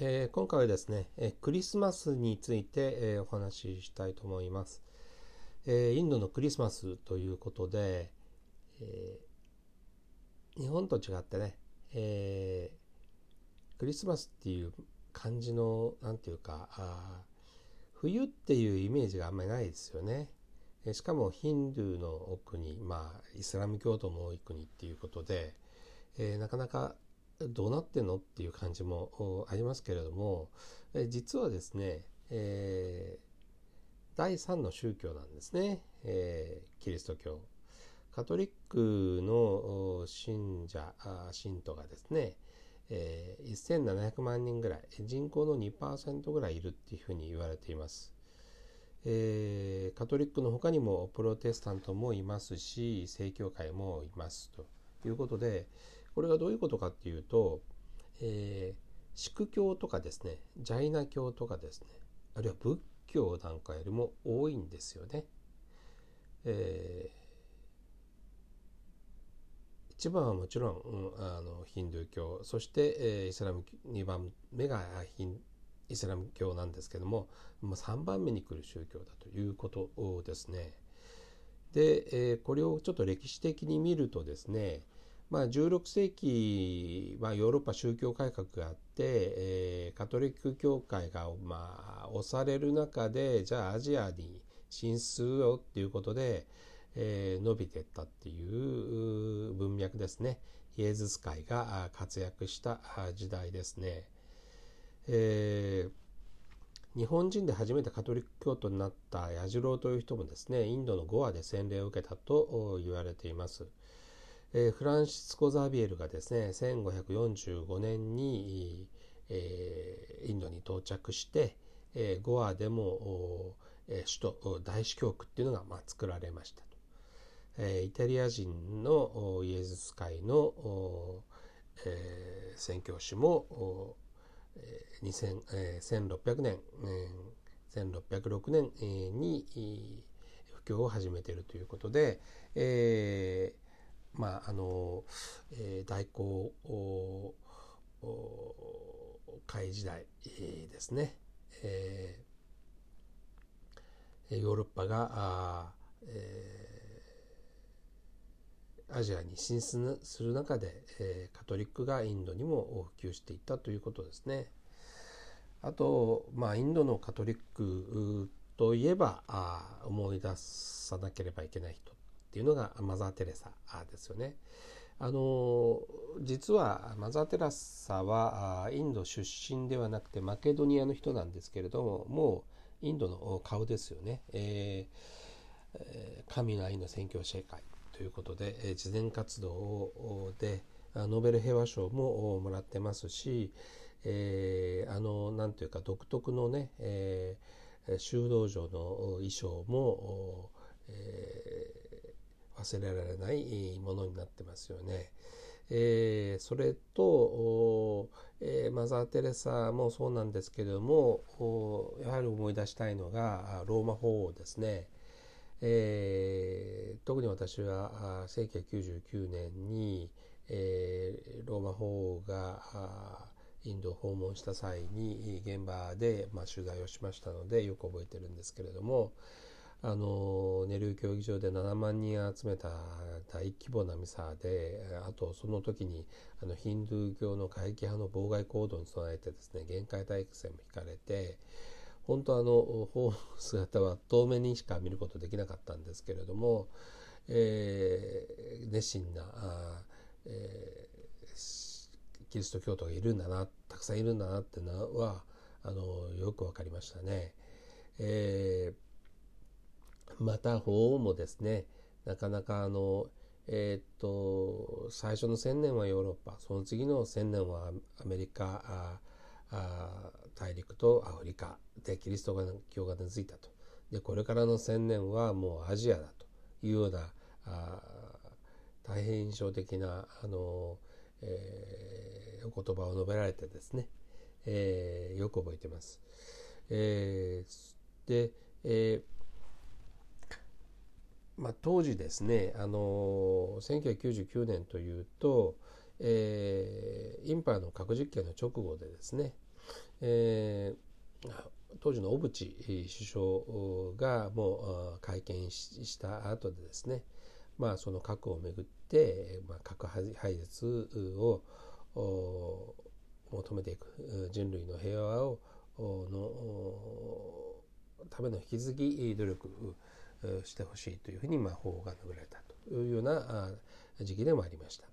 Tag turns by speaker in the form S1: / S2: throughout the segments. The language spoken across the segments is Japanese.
S1: えー、今回はですね、えー、クリスマスについて、えー、お話ししたいと思います、えインドのクリスマスということで、え日本と違ってね、えクリスマスっていう感じの何て言うかあ冬っていうイメージがあんまりないですよね。しかもヒンドゥーの国、まあ、イスラム教徒も多い国っていうことで、え、なかなかどうなってんのっていう感じもありますけれども、実はですね、えー、第3の宗教なんですね、えー、キリスト教。カトリックの信者、信徒がですね、えー、1700万人ぐらい、人口の2%ぐらいいるっていうふうに言われています。えー、カトリックの他にもプロテスタントもいますし、正教会もいますということで、これがどういうことかっていうと、えー、宿教とかですねジャイナ教とかですねあるいは仏教なんかよりも多いんですよね。えー、一番はもちろん、うん、あのヒンドゥー教そして、えー、イスラム2番目がヒンイスラム教なんですけども、まあ、3番目に来る宗教だということですね。で、えー、これをちょっと歴史的に見るとですねまあ、16世紀はヨーロッパ宗教改革があって、えー、カトリック教会が、まあ、押される中でじゃあアジアに進出をっていうことで、えー、伸びていったっていう文脈ですねイエズス会が活躍した時代ですね。えー、日本人で初めてカトリック教徒になった彌次郎という人もですねインドのゴアで洗礼を受けたと言われています。えー、フランシスコ・ザビエルがですね1545年に、えー、インドに到着して、えー、ゴアでも、えー、首都大司教区っていうのが、まあ、作られましたと、えー、イタリア人のイエズス会の、えー、宣教師も、えー2000えー、1600年、えー、1606年に布教を始めているということで、えーまああの、えー、大航海時代ですね、えー、ヨーロッパがあ、えー、アジアに進出する中で、えー、カトリックがインドにも普及していったということですね。あと、まあ、インドのカトリックといえばあ思い出さなければいけない人っていうのがマザー・テレサですよね。あの実はマザー・テレサはインド出身ではなくてマケドニアの人なんですけれどももうインドの顔ですよね。えー、神の愛の宣教師会ということで、え慈善活動でノーベル平和賞ももらってますし、えー、あのなんというか独特のね、えー、修道場の衣装も、えー忘れられないものになってますよね。えー、それと、えー、マザー・テレサもそうなんですけれどもやはり思い出したいのがローマ法王ですね。えー、特に私は1999年に、えー、ローマ法王がインドを訪問した際に現場で、まあ、取材をしましたのでよく覚えてるんですけれども、あのネルー競技場で7万人集めた大規模なミサであとその時にあのヒンドゥー教の過激派の妨害行動に備えてですね限界体育戦も引かれて本当あの法の姿は遠目にしか見ることできなかったんですけれども、えー、熱心なあ、えー、キリスト教徒がいるんだなたくさんいるんだなっていうのはあのよく分かりましたね。えーまた法王もですねなかなかあのえっ、と最初の1,000年はヨーロッパその次の1,000年はアメリカああ大陸とアフリカでキリスト教が根付いたとでこれからの1,000年はもうアジアだというようなあ大変印象的なあの、えー、お言葉を述べられてですね、えー、よく覚えてます。えー、で、えーまあ、当時ですねあの1999年というと、えー、インパーの核実験の直後でですね、えー、当時の小渕首相がもう会見した後でですね、まあ、その核をめぐって、まあ、核廃絶を求めていく人類の平和をのための引き続き努力してほしいというふうに、まあ、法が述べられたというような時期でもありました。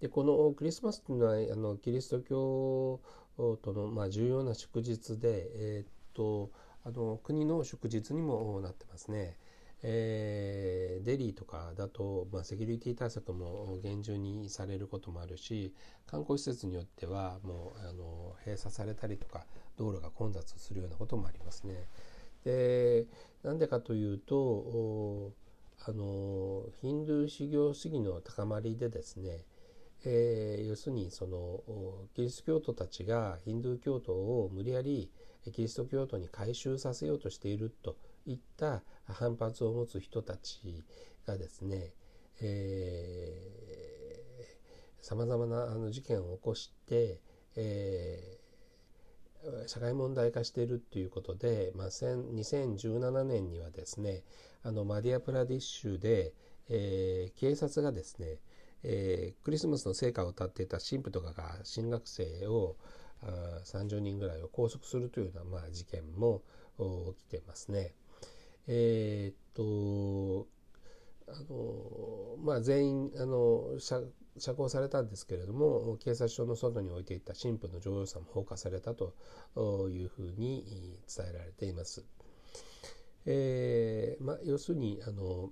S1: でこのクリスマスというのはあのキリスト教との、まあ、重要な祝日で、えー、っとあの国の祝日にもなってますね。えー、デリーとかだと、まあ、セキュリティ対策も厳重にされることもあるし観光施設によってはもうあの閉鎖されたりとか道路が混雑するようなこともありますね。でなんでかというとあのヒンドゥー修行主義の高まりでですね、えー、要するにそのキリスト教徒たちがヒンドゥー教徒を無理やりキリスト教徒に改宗させようとしているといった反発を持つ人たちがですねさまざまなあの事件を起こして、えー、社会問題化しているということで、まあ、2017年にはですねあのマディアプラディッシュで、えー、警察がですね、えー、クリスマスの成果を歌っていた神父とかが新学生を30人ぐらいを拘束するというような、まあ、事件も起きてますね。えー、っとあのまあ、全員あの釈放されたんですけれども警察署の外に置いていた神父の乗用車も放火されたというふうに伝えられています。えーまあ、要するにあの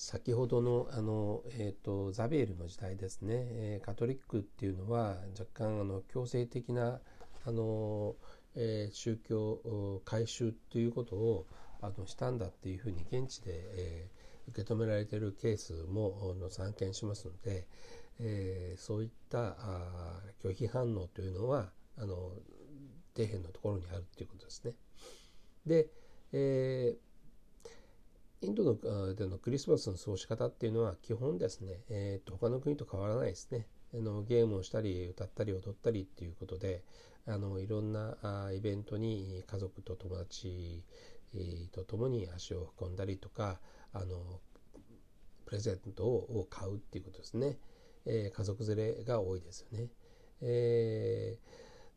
S1: 先ほどのあの、えーと、ザビエルの時代ですね、えー、カトリックっていうのは若干あの強制的なあの、えー、宗教改宗ということをあのしたんだっていうふうに現地で、えー、受け止められているケースもの散見しますので、えー、そういったあ拒否反応というのはあの底辺のところにあるということですね。で、えーインドのでのクリスマスの過ごし方っていうのは基本ですね、えー、と他の国と変わらないですねあのゲームをしたり歌ったり踊ったりっていうことであのいろんなあイベントに家族と友達と共に足を運んだりとかあのプレゼントを買うっていうことですね、えー、家族連れが多いですよね、え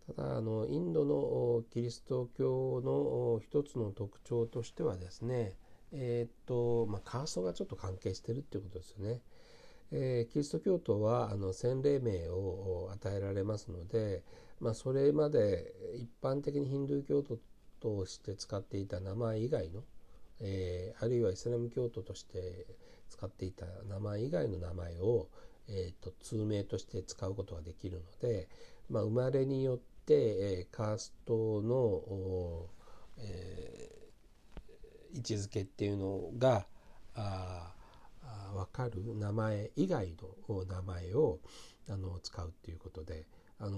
S1: ー、ただあのインドのキリスト教の一つの特徴としてはですねえっ、と、まあ、カーストがちょっと関係してるっていうことですよね。えー、キリスト教徒はあの洗礼名を与えられますので、まあ、それまで一般的にヒンドゥー教徒として使っていた名前以外の、えー、あるいはイスラム教徒として使っていた名前以外の名前を、えーと、通名として使うことができるので、まあ、生まれによって、えー、カーストの、え位置づけっていうのがあ分かる名前以外の名前をあの使うっていうことであの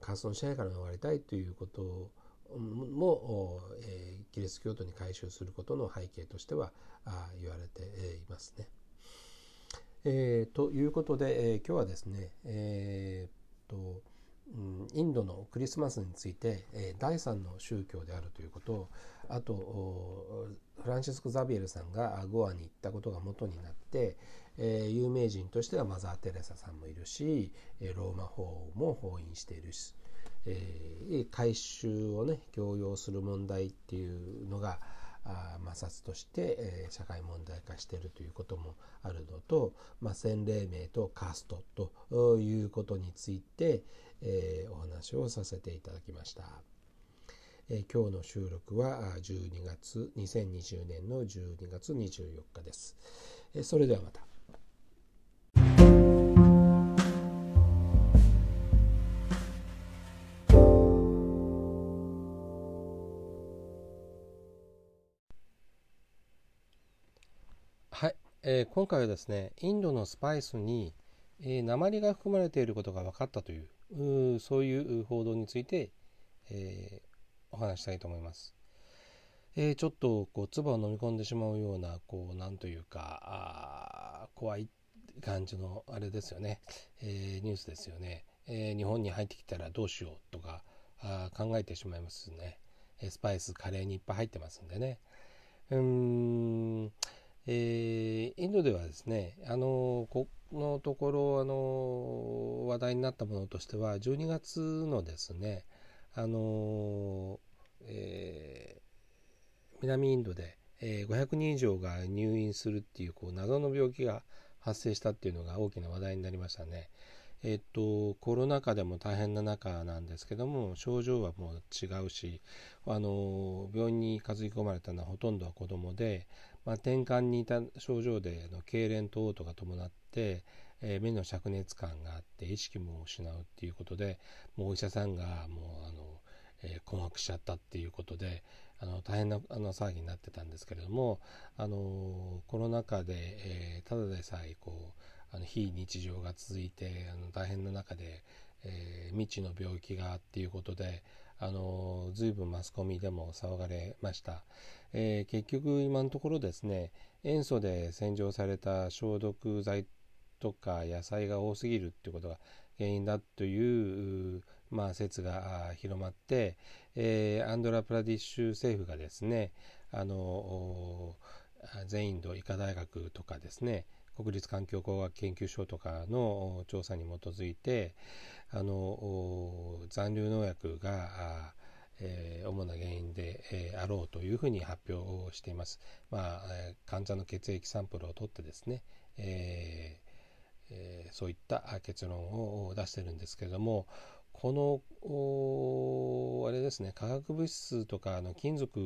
S1: カーストの支配から逃れたいということをも、えー、キリスト教徒に改宗することの背景としてはあ言われていますね。えー、ということで、えー、今日はですね、えー、とうんインドのクリスマスについて、え第三の宗教であるということをあとフランシスコ・ザビエルさんがゴアに行ったことが元になって、え有名人としてはマザー・テレサさんもいるしローマ法王も封印しているし、え改宗をね強要する問題っていうのが摩擦として、え社会問題化しているということもあるのと、まあ、洗礼名とカーストということについて、えー、お話をさせていただきました。えー、今日の収録は12月2020年の12月24日です。えー、それではまた。えー、今回はですねインドのスパイスに、えー、鉛が含まれていることが分かったというそういう報道について、えー、お話したいと思います。えー、ちょっとこう唾を飲み込んでしまうようなこうなんというか怖い感じのあれですよね、えー、ニュースですよね。えー、日本に入ってきたらどうしようとかあ考えてしまいますねスパイスカレーにいっぱい入ってますんでねうーんえー、インドではですねあのこのところあの話題になったものとしては12月のですねあの、えー、南インドで、えー、500人以上が入院するっていうこう謎の病気が発生したっていうのが大きな話題になりましたね。えっと、コロナ禍でも大変な中なんですけども症状はもう違うしあの病院に担ぎ込まれたのはほとんどは子どもで、まあ、転換にいた症状での痙攣と嘔吐が伴って、えー、目の灼熱感があって意識も失うっていうことでもうお医者さんがもうあの、えー、困惑しちゃったっていうことであの大変なあの騒ぎになってたんですけれどもあのコロナ禍で、えー、ただでさえこうあの非日常が続いてあの大変な中で、えー、未知の病気がっていうことであの随分マスコミでも騒がれました、えー、結局今のところですね塩素で洗浄された消毒剤とか野菜が多すぎるっていうことが原因だという、まあ、説が広まって、えー、アンドラプラディッシュ政府がですねあの全インド医科大学とかですね国立環境工学研究所とかの調査に基づいてあの残留農薬がえー、主な原因で、えー、あろうというふうに発表をしています。まあ、患者の血液サンプルを取ってですね、ええー、そういった結論を出してるんですけれどもこのあれですね化学物質とかの金属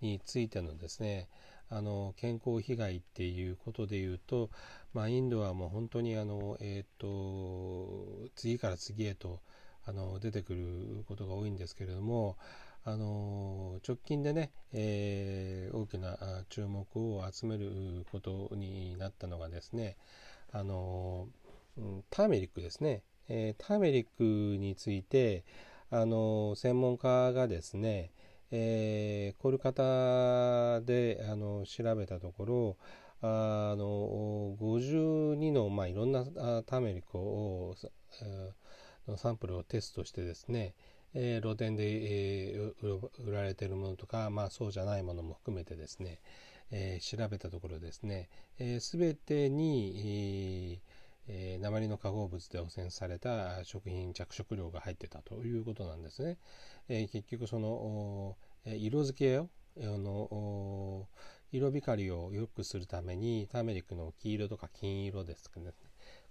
S1: についてのですねあの健康被害っていうことでいうと、まあ、インドはもう本当にあの、えーと、次から次へとあの出てくることが多いんですけれどもあの直近でね、えー、大きな注目を集めることになったのがですねあのターメリックですね、えー、ターメリックについてあの専門家がですね、えー、コルカタであの調べたところあの52の、まあ、いろんなターメリックを、サンプルをテストしてですね、えー、露店で、えー、売られているものとか、まあ、そうじゃないものも含めてですね、えー、調べたところですね、す、え、べ、てに、えー、鉛の化合物で汚染された食品着色料が入ってたということなんですね。えー、結局その色付けをあの色光を良くするためにターメリックの黄色とか金色ですね。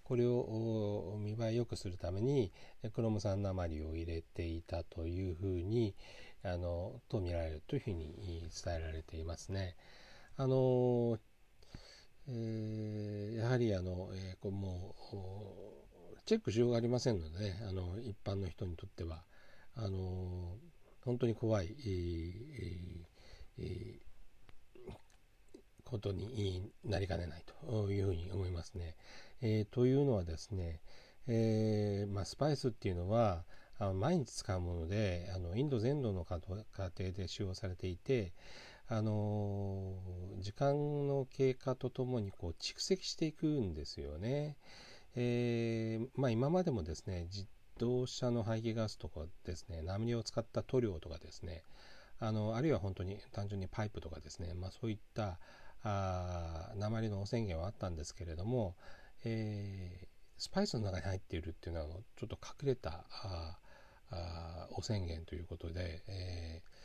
S1: これを見栄え良くするためにクロム酸鉛を入れていたというふうにあのと見られるというふうに伝えられていますね。あのえー、やはりあの、えー、こうもうチェックしようがありませんので、ね、あの一般の人にとっては。あの本当に怖い、えー、ことになりかねないというふうに思いますね。えー、というのはですね、えーまあ、スパイスっていうのはあの毎日使うものであのインド全土の家庭で使用されていてあの時間の経過とともにこう蓄積していくんですよね。えー、まあ、今までもですね動車の排気ガスとかですね鉛を使った塗料とかですねあのあるいは本当に単純にパイプとかですね、まあ、そういったあ鉛の汚染源はあったんですけれども、えー、スパイスの中に入っているっていうのはちょっと隠れたああ汚染源ということで、えー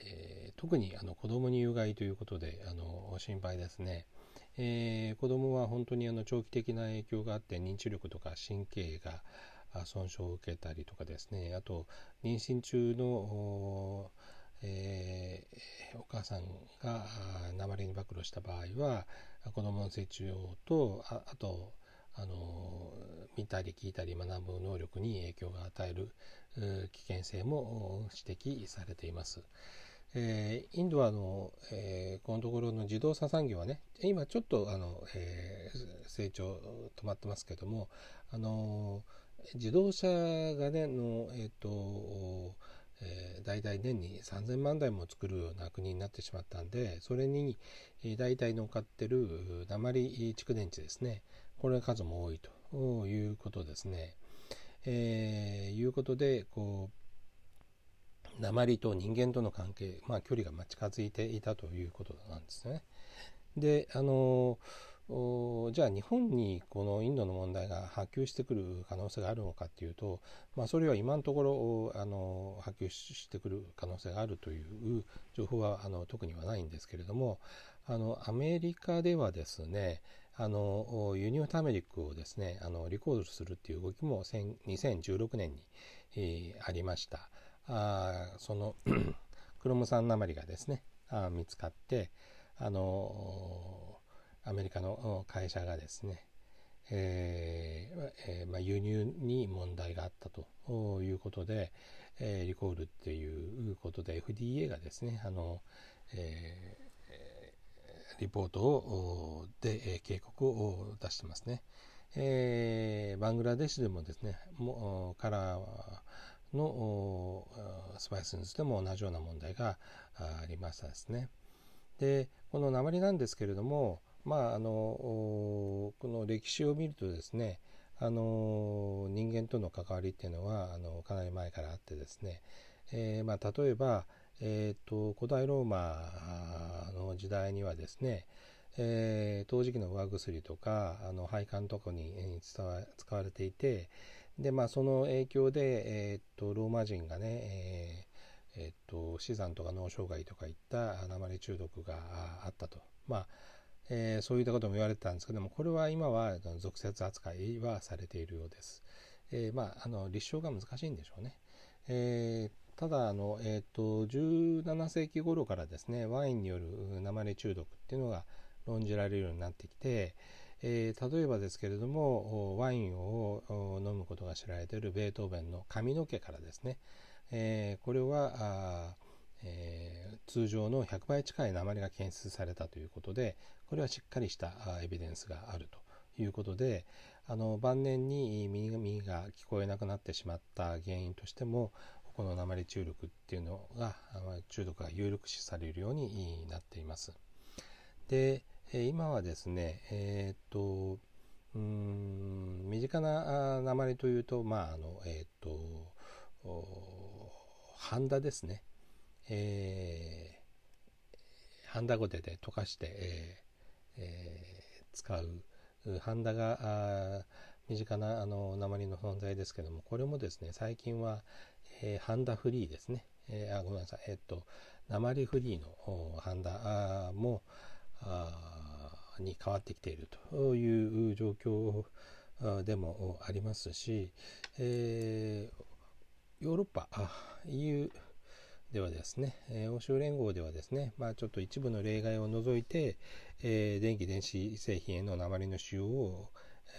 S1: えー、特にあの子供に有害ということであの心配ですね。えー、子供は本当にあの長期的な影響があって認知力とか神経が損傷を受けたりとかですねあと妊娠中のえー、お母さんが鉛に暴露した場合は子供の成長とああとあの見たり聞いたり学ぶ能力に影響が与える危険性も指摘されています。えー、インドはあの、えー、このところの自動車産業はね今ちょっとあの、えー、成長止まってますけどもあの自動車がねのえっ、とえー、大体年に3000万台も作るような国になってしまったんでそれに、大体乗っかってる鉛蓄電池ですねこれ数も多いということですね。えー、いうことでこう鉛と人間との関係、まあ、距離が近づいていたということなんですね。であのじゃあ日本にこのインドの問題が波及してくる可能性があるのかっていうと、まあ、それは今のところあの波及してくる可能性があるという情報はあの特にはないんですけれどもあのアメリカではですねあの輸入ターメリックをですねあのリコールするっていう動きも2016年に、えー、ありました。あそのクロム酸鉛がですねあ見つかってあのアメリカの会社がですね、えーえー、まあ、輸入に問題があったということで、えー、リコールっていうことで FDA がですねあの、えリポートをで、警告を出してますね。えー、バングラデシュでもですね、もカラーのスパイスについても同じような問題がありましたですね。で、この鉛なんですけれども、まあ、あのこの歴史を見るとですね、あの人間との関わりっていうのはあのかなり前からあってですね、えーまあ、例えば、えーと、古代ローマの時代にはですね、えー、陶磁器の上薬とかあの配管とかに使わ使われていてで、まあ、その影響で、えーと、ローマ人がね、えーえーと、死産とか脳障害とかいった鉛中毒があったと、まあえー、そういったことも言われてたんですけどもこれは今は俗説扱いはされているようです。えー、まあ、あの立証が難しいんでしょうね。えーただあの、えーと、17世紀頃からですねワインによる鉛中毒っていうのが論じられるようになってきて、え、例えばですけれどもワインを飲むことが知られているベートーベンの髪の毛からですね、え、これは、えー、通常の100倍近い鉛が検出されたということでこれはしっかりしたエビデンスがあるということであの晩年に耳が聞こえなくなってしまった原因としてもこの鉛中毒っていうのが中毒が有力視されるようになっています。で今はですねえー、っとうん身近な鉛というとまああのえー、っとハンダですね、えー、ハンダゴテで溶かして、ええー、使うハンダが身近なあの鉛の存在ですけどもこれもですね最近はえー、ハンダフリーですね、えー、あごめんなさい、えっ、と、鉛フリーのハンダもに変わってきているという状況でもありますし、えー、ヨーロッパ、EU ではですねえ、欧州連合ではですね、まあ、ちょっと一部の例外を除いて、えー、電気電子製品への鉛の使用を、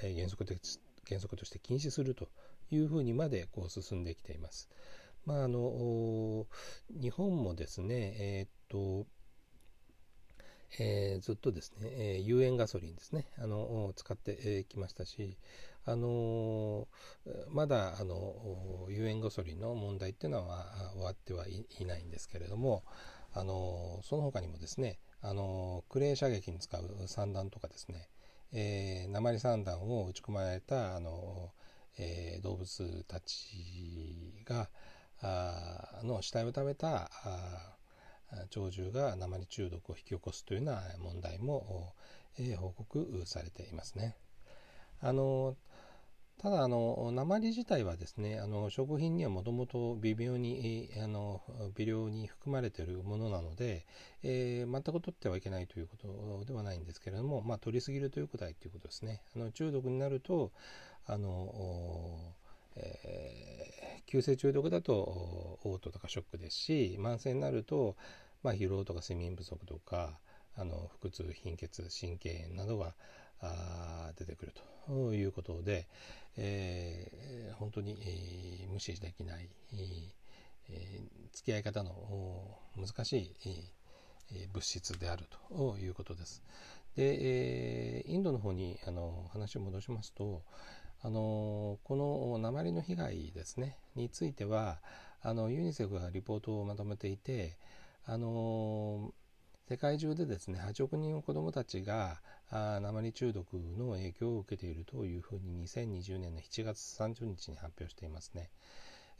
S1: えー、原則的原則として禁止するというふうにまでこう進んできています。まあ、あの日本もですね、えー、っとえー、ずっとですね、えー、有塩ガソリンですね、あの使ってき、ましたし、あのまだあの有塩ガソリンの問題っていうのは終わってはいないんですけれども、あのその他にもですね、あのクレー射撃に使う散弾とかですね、えー、鉛散弾を撃ち込まれたあの、えー、動物たちがあの死体を食べた鳥獣が鉛中毒を引き起こすというような問題も、えー、報告されていますね。あのただあの鉛自体はですねあの食品にはもともと微妙にあの微量に含まれているものなので、えー、全く取ってはいけないということではないんですけれども、まあ、取りすぎるということはということですね。あの中毒になるとあの、えー、急性中毒だと嘔吐とかショックですし慢性になると、まあ、疲労とか睡眠不足とかあの腹痛貧血神経炎などがあ出てくると。いうことで、えー、本当に、えー、無視できない、えー、付き合い方の難しい、え物質であるということです。で、えインドの方にあの話を戻しますと、あのこの鉛の被害ですねについてはあのユニセフがリポートをまとめていてあの世界中でですね8億人の子どもたちがあ鉛中毒の影響を受けているというふうに2020年の7月30日に発表していますね。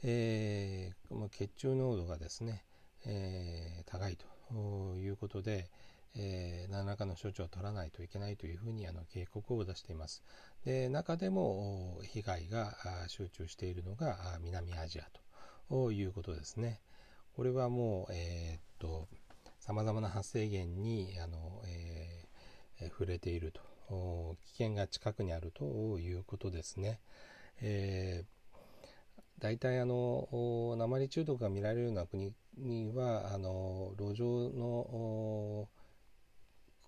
S1: えー、血中濃度がですね、えー、高いということで、えー、何らかの処置を取らないといけないというふうにあの警告を出しています。で中でも被害が集中しているのが南アジアということですね。これはもう、えー、っと様々な発生源にあの、えー、触れていると危険が近くにあるということですね。えー大体あの鉛中毒が見られるような国にはあの路上の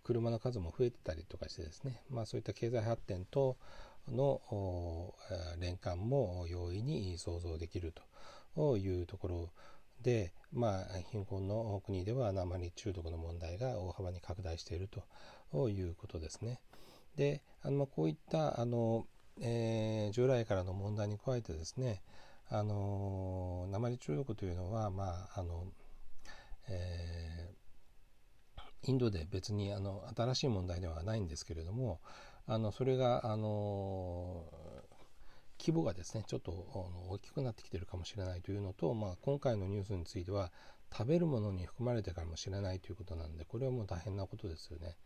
S1: 車の数も増えてたりとかしてですね、まあ、そういった経済発展との連関も容易に想像できるというところで、まあ、貧困の国では鉛中毒の問題が大幅に拡大しているということですね。であのこういったあの、えー、従来からの問題に加えてですねあの鉛中毒というのは、まああのえー、インドで別にあの新しい問題ではないんですけれどもあのそれが、あの規模がですねちょっと大きくなってきてるかもしれないというのと、まあ、今回のニュースについては食べるものに含まれてかもしれないということなんでこれはもう大変なことですよね。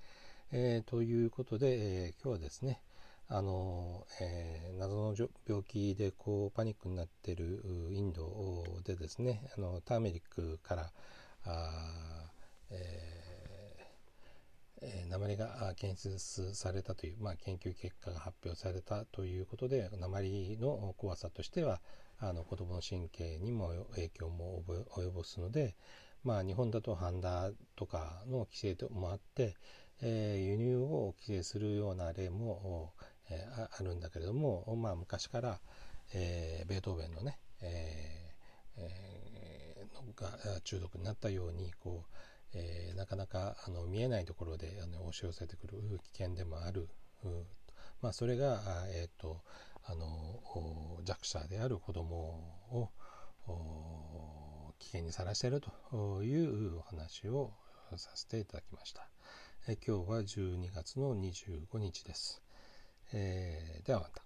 S1: えー、ということで、えー、今日はですねあの、えー、謎の病気でこうパニックになってるインドでですねあのターメリックからあ、えーえ、鉛が検出されたという、まあ、研究結果が発表されたということで鉛の怖さとしてはあの子どもの神経にも影響も及ぼすので、まあ、日本だとハンダとかの規制もあって、えー、輸入を規制するような例もえー、あるんだけれども、まあ、昔から、えー、ベートーベンのね、えーえー、が中毒になったようにこう、えー、なかなかあの見えないところであの押し寄せてくる危険でもある、まあ、それが、えーと、あの弱者である子どもを危険にさらしているというお話をさせていただきました。え今日は12月の25日です。えー、ではまた。